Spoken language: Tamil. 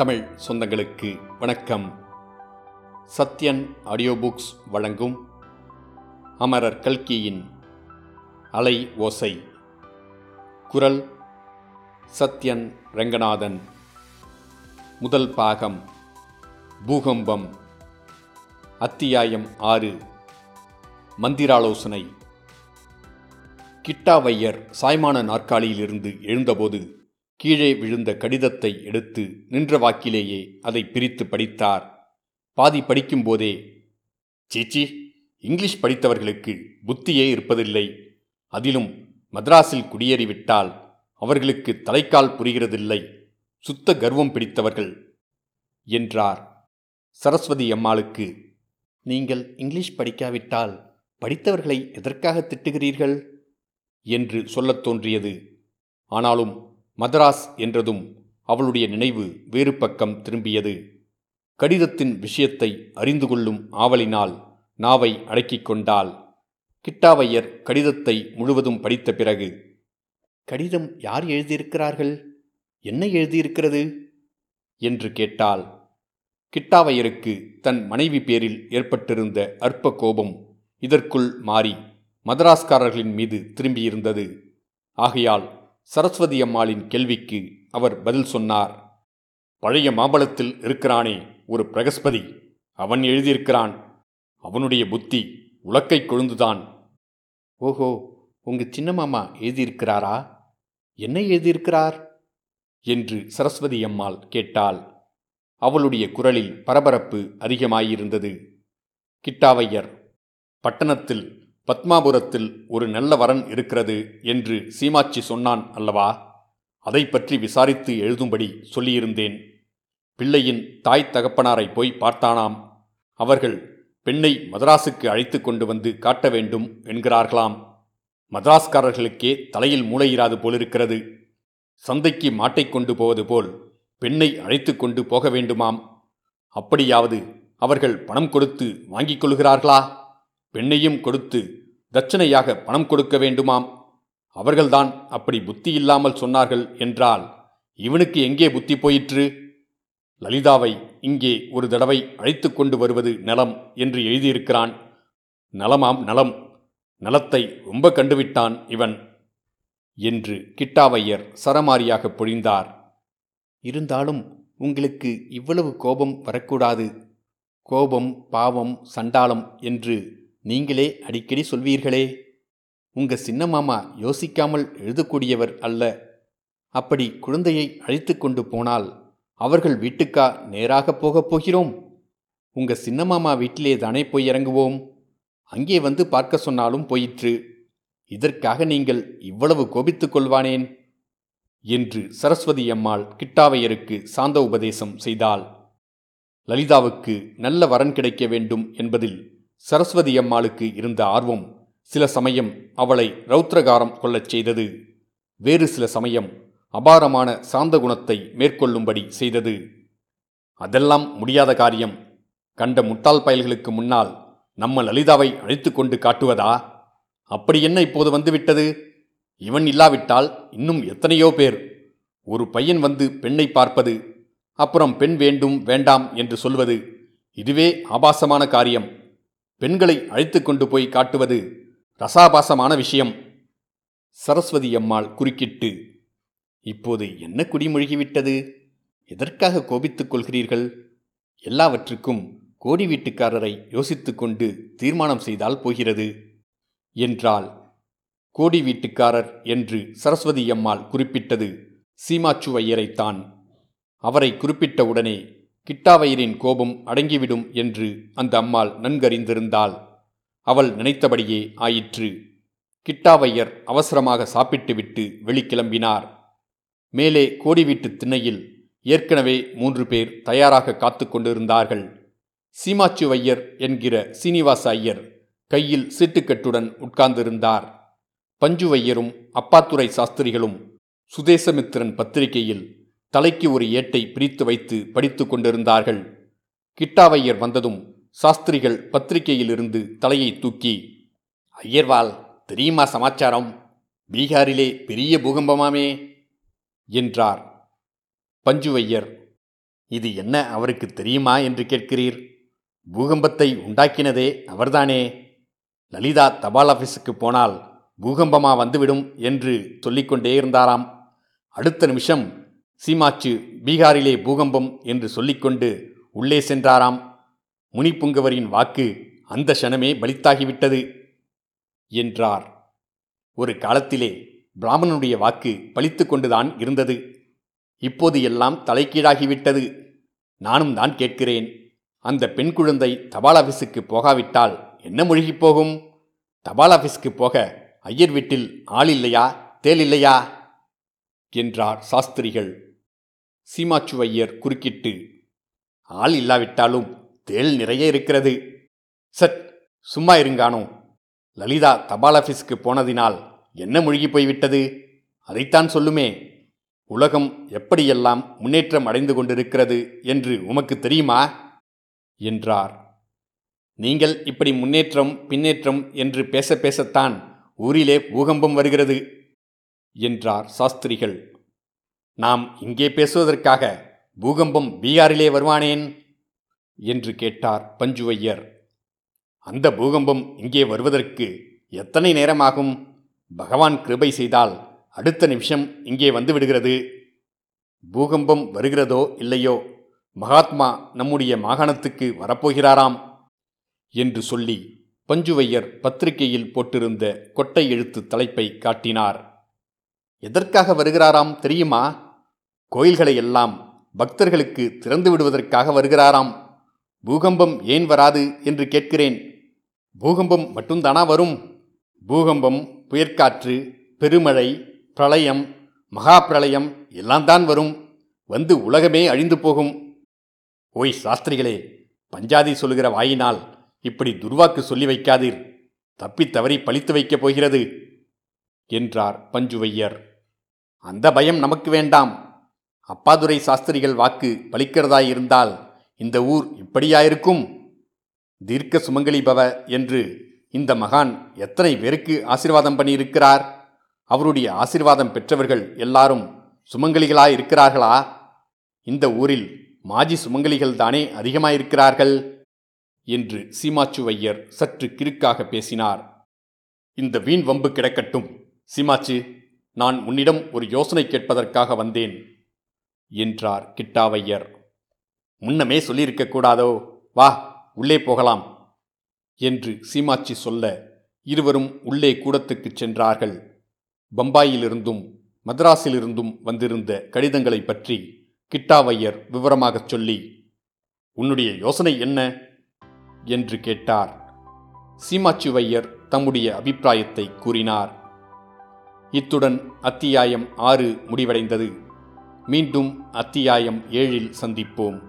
தமிழ் சொந்தங்களுக்கு வணக்கம். சத்யன் ஆடியோ புக்ஸ் வழங்கும் அமரர் கல்கியின் அலை ஓசை. குரல் சத்யன் ரங்கநாதன். முதல் பாகம் பூகம்பம். அத்தியாயம் ஆறு. மந்திராலோசனை. கிட்டாவையர் சாய்மான நாற்காலியிலிருந்து எழுந்தபோது கீழே விழுந்த கடிதத்தை எடுத்து நின்ற வாக்கிலேயே அதை பிரித்து படித்தார். பாதி படிக்கும்போதே சீச்சி இங்கிலீஷ் படித்தவர்களுக்கு புத்தியே இருப்பதில்லை. அதிலும் மദ്രാஸில் குடியேறிவிட்டால் அவர்களுக்கு தலைக்கால் புரிகிறதில்லை. சுத்த கர்வம் பிடித்தவர்கள் என்றார். சரஸ்வதி அம்மாளுக்கு நீங்கள் இங்கிலீஷ் படிக்காவிட்டால் படித்தவர்களை எதற்காக திட்டுகிறீர்கள்? என்று சொல்லத் தோன்றியது. ஆனாலும் மதராஸ் என்றதும் அவளுடைய நினைவு வேறு பக்கம் திரும்பியது. கடிதத்தின் விஷயத்தை அறிந்து கொள்ளும் ஆவலினால் நாவை அடக்கிக் கொண்டாள். கிட்டாவையர் கடிதத்தை முழுவதும் படித்த பிறகு கடிதம் யார் எழுதியிருக்கிறார்கள்? என்ன எழுதியிருக்கிறது? என்று கேட்டாள். கிட்டாவையருக்கு தன் மனைவி பேரில் ஏற்பட்டிருந்த அற்ப கோபம் இதற்குள் மாறி மதராஸ்காரர்களின் மீது திரும்பியிருந்தது. ஆகையால் சரஸ்வதி அம்மாளின் கேள்விக்கு அவர் பதில் சொன்னார். பழைய மாம்பழத்தில் இருக்கிறானே ஒரு பிரகஸ்பதி. அவன் எழுதியிருக்கிறான். அவனுடைய புத்தி உலக்கை கொழுந்துதான். ஓஹோ உங்க சின்ன மாமா எழுதியிருக்கிறாரா? என்ன எழுதியிருக்கிறார்? என்று சரஸ்வதி அம்மாள் கேட்டாள். அவளுடைய குரலில் பரபரப்பு அதிகமாயிருந்தது. கிட்டாவையர் பட்டணத்தில் பத்மாபுரத்தில் ஒரு நல்ல வரன் இருக்கிறது என்று சீமாச்சி சொன்னான் அல்லவா? அதை பற்றி விசாரித்து எழுதும்படி சொல்லியிருந்தேன். பிள்ளையின் தாய் தகப்பனாரை போய் பார்த்தானாம். அவர்கள் பெண்ணை மதராசுக்கு அழைத்து கொண்டு வந்து காட்ட வேண்டும் என்கிறார்களாம். மதராஸ்காரர்களுக்கே தலையில் மூளையிராது போலிருக்கிறது. சந்தைக்கு மாட்டை கொண்டு போவது போல் பெண்ணை அழைத்து கொண்டு போக வேண்டுமாம். அப்படியாவது அவர்கள் பணம் கொடுத்து வாங்கிக் கொள்கிறார்களா? பெண்ணையும் கொடுத்து தட்சணையாக பணம் கொடுக்க வேண்டுமாம். அவர்கள்தான் அப்படி புத்தி இல்லாமல் சொன்னார்கள் என்றால் இவனுக்கு எங்கே புத்தி போயிற்று? லலிதாவை இங்கே ஒரு தடவை அழைத்து கொண்டு வருவது நலம் என்று எழுதியிருக்கிறான். நலமாம் நலம். நலத்தை ரொம்ப கண்டுவிட்டான் இவன் என்று கிட்டாவையர் சரமாரியாக பொழிந்தார். இருந்தாலும் உங்களுக்கு இவ்வளவு கோபம் வரக்கூடாது. கோபம் பாவம் சண்டாளம் என்று நீங்களே அடிக்கடி சொல்வீர்களே. உங்க சின்ன மாமா யோசிக்காமல் எழுதக்கூடியவர் அல்ல. அப்படி குழந்தையை அழைத்து கொண்டு போனால் அவர்கள் வீட்டுக்கா நேராக போகப் போகிறோம்? உங்க சின்ன மாமா வீட்டிலே தானே போய் இறங்குவோம்? அங்கே வந்து பார்க்க சொன்னாலும் போயிற்று. இதற்காக நீங்கள் இவ்வளவு கோபித்துக் கொள்வானேன்? என்று சரஸ்வதி அம்மாள் கிட்டாவையருக்கு சாந்த உபதேசம் செய்தாள். லலிதாவுக்கு நல்ல வரன் கிடைக்க வேண்டும் என்பதில் சரஸ்வதி அம்மாளுக்கு இருந்த ஆர்வம் சில சமயம் அவளை ரௌத்ரகாரம் கொள்ளச் செய்தது. வேறு சில சமயம் அபாரமான சாந்த குணத்தை மேற்கொள்ளும்படி செய்தது. அதெல்லாம் முடியாத காரியம். கண்ட முட்டாள் பயல்களுக்கு முன்னால் நம்ம லலிதாவை அழைத்து கொண்டு காட்டுவதா? அப்படி என்ன இப்போது வந்துவிட்டது? இவன் இல்லாவிட்டால் இன்னும் எத்தனையோ பேர். ஒரு பையன் வந்து பெண்ணை பார்ப்பது அப்புறம் பெண் வேண்டும் வேண்டாம் என்று சொல்வது இதுவே ஆபாசமான காரியம். பெண்களை அழைத்து கொண்டு போய் காட்டுவது ரசாபாசமான விஷயம். சரஸ்வதி அம்மாள் குறுக்கிட்டு இப்போது என்ன குடிமொழிகிவிட்டது எதற்காக கோபித்துக் கொள்கிறீர்கள்? எல்லாவற்றுக்கும் கோடி வீட்டுக்காரரை யோசித்துக்கொண்டு தீர்மானம் செய்தால் போகிறது. என்றால் கோடி வீட்டுக்காரர் என்று சரஸ்வதி அம்மாள் குறிப்பிட்டது. சீமாச்சுவையரைத்தான் அவரை குறிப்பிட்ட உடனே கிட்டாவயிரின் கோபம் அடங்கிவிடும் என்று அந்த அம்மாள் நன்கறிந்திருந்தாள். அவள் நினைத்தபடியே ஆயிற்று. கிட்டாவையர் அவசரமாக சாப்பிட்டுவிட்டு வெளிக்கிளம்பினார். மேலே கோடி வீட்டு திண்ணையில் ஏற்கனவே மூன்று பேர் தயாராக காத்து கொண்டிருந்தார்கள். சீமாச்சுவையர் என்கிற சீனிவாச ஐயர் கையில் சீட்டுக்கட்டுடன் உட்கார்ந்திருந்தார். பஞ்சுவையரும் அப்பாத்துரை சாஸ்திரிகளும் சுதேசமித்திரன் பத்திரிகையில் தலைக்கு ஒரு ஏட்டை பிரித்து வைத்து படித்து கொண்டிருந்தார்கள். கிட்டாவையர் வந்ததும் சாஸ்திரிகள் பத்திரிகையிலிருந்து தலையை தூக்கி ஐயர்வால் தெரியுமா சமாச்சாரம்? பீகாரிலே பெரிய பூகம்பமாமே! என்றார். பஞ்சுவையர் இது என்ன அவருக்கு தெரியுமா என்று கேட்கிறீர்? பூகம்பத்தை உண்டாக்கினதே அவர்தானே! லலிதா தபால் ஆஃபீஸுக்கு போனால் பூகம்பமா வந்துவிடும் என்று சொல்லிக்கொண்டே இருந்தாராம். அடுத்த நிமிஷம் சீமாச்சு பீகாரிலே பூகம்பம் என்று சொல்லிக்கொண்டு உள்ளே சென்றாராம். முனிப்புங்கவரின் வாக்கு அந்த க்ஷணமே பலித்தாகிவிட்டது என்றார். ஒரு காலத்திலே பிராமணனுடைய வாக்கு பலித்து கொண்டுதான் இருந்தது. இப்போது எல்லாம் தலைக்கீழாகிவிட்டது நானும் தான் கேட்கிறேன். அந்த பெண் குழந்தை தபால் ஆஃபீஸுக்கு போகாவிட்டால் என்ன மொழிகிப் போகும்? தபால் ஆஃபீஸுக்கு போக ஐயர் வீட்டில் ஆள் இல்லையா? தேல் இல்லையா? என்றார் சாஸ்திரிகள். சீமாச்சுவையர் குறுக்கிட்டு ஆள் இல்லாவிட்டாலும் தேள் நிறைய இருக்கிறது. சட் சும்மா இருங்கானோ. லலிதா தபால் ஆஃபீஸுக்கு போனதினால் என்ன முழுகி போய்விட்டது? அதைத்தான் சொல்லுமே. உலகம் எப்படியெல்லாம் முன்னேற்றம் அடைந்து கொண்டிருக்கிறது என்று உமக்கு தெரியுமா? என்றார். நீங்கள் இப்படி முன்னேற்றம் பின்னேற்றம் என்று பேச பேசத்தான் ஊரிலே பூகம்பம் வருகிறது என்றார் சாஸ்திரிகள். நாம் இங்கே பேசுவதற்காக பூகம்பம் பீகாரிலே வருவானேன்? என்று கேட்டார் பஞ்சுவையர். அந்த பூகம்பம் இங்கே வருவதற்கு எத்தனை நேரமாகும்? பகவான் கிருபை செய்தால் அடுத்த நிமிஷம் இங்கே வந்து விடுகிறது பூகம்பம் வருகிறதோ இல்லையோ? மகாத்மா நம்முடைய மாகாணத்துக்கு வரப்போகிறாராம்? என்று சொல்லி பஞ்சுவையர் பத்திரிகையில் போட்டிருந்த கொட்டை எழுத்து தலைப்பை காட்டினார். எதற்காக வருகிறாராம் தெரியுமா? கோயில்களை எல்லாம் பக்தர்களுக்கு திறந்து விடுவதற்காக வருகிறாராம். பூகம்பம் ஏன் வராது என்று கேட்கிறேன். பூகம்பம் மட்டும்தானா வரும்? பூகம்பம் புயற்காற்று பெருமழை பிரளயம் மகா பிரளயம் எல்லாம் தான் வரும். வந்து உலகமே அழிந்து போகும். ஓய் சாஸ்திரிகளே பஞ்சாதி சொல்லுகிற வாயினால் இப்படி துர்வாக்கு சொல்லி வைக்காதீர். தப்பித் தவறி பழித்து வைக்கப் போகிறது என்றார் பஞ்சுவையர். அந்த பயம் நமக்கு வேண்டாம். அப்பாதுரை சாஸ்திரிகள் வாக்கு பலிக்கிறதாயிருந்தால் இந்த ஊர் இப்படியாயிருக்கும்? தீர்க்க சுமங்கலி பவ என்று இந்த மகான் எத்தனை பேருக்கு ஆசிர்வாதம் பண்ணியிருக்கிறார்? அவருடைய ஆசிர்வாதம் பெற்றவர்கள் எல்லாரும் சுமங்கலிகளாய் இருக்கிறார்களா இந்த ஊரில் மாஜி சுமங்கலிகள் தானே அதிகமாயிருக்கிறார்கள்? என்று சீமாச்சுவையர் சற்று கிறுக்காக பேசினார். இந்த வீண் வம்பு கிடக்கட்டும். சீமாச்சு நான் உன்னிடம் ஒரு யோசனை கேட்பதற்காக வந்தேன். என்றார் கிட்டாவையர். முன்னமே சொல்லியிருக்க கூடாதோ? வா உள்ளே போகலாம் என்று சீமாச்சி சொல்ல இருவரும் உள்ளே கூடத்துக்குச் சென்றார்கள். பம்பாயிலிருந்தும் மദ്രാஸிலிருந்தும் வந்திருந்த கடிதங்களைப் பற்றி கிட்டாவையர் விவரமாகச் சொல்லி உன்னுடைய யோசனை என்ன? என்று கேட்டார். சீமாச்சுவையர் தம்முடைய அபிப்பிராயத்தை கூறினார். இத்துடன் அத்தியாயம் ஆறு முடிவடைந்தது. மீண்டும் அத்தியாயம் ஏழில் சந்திப்போம்.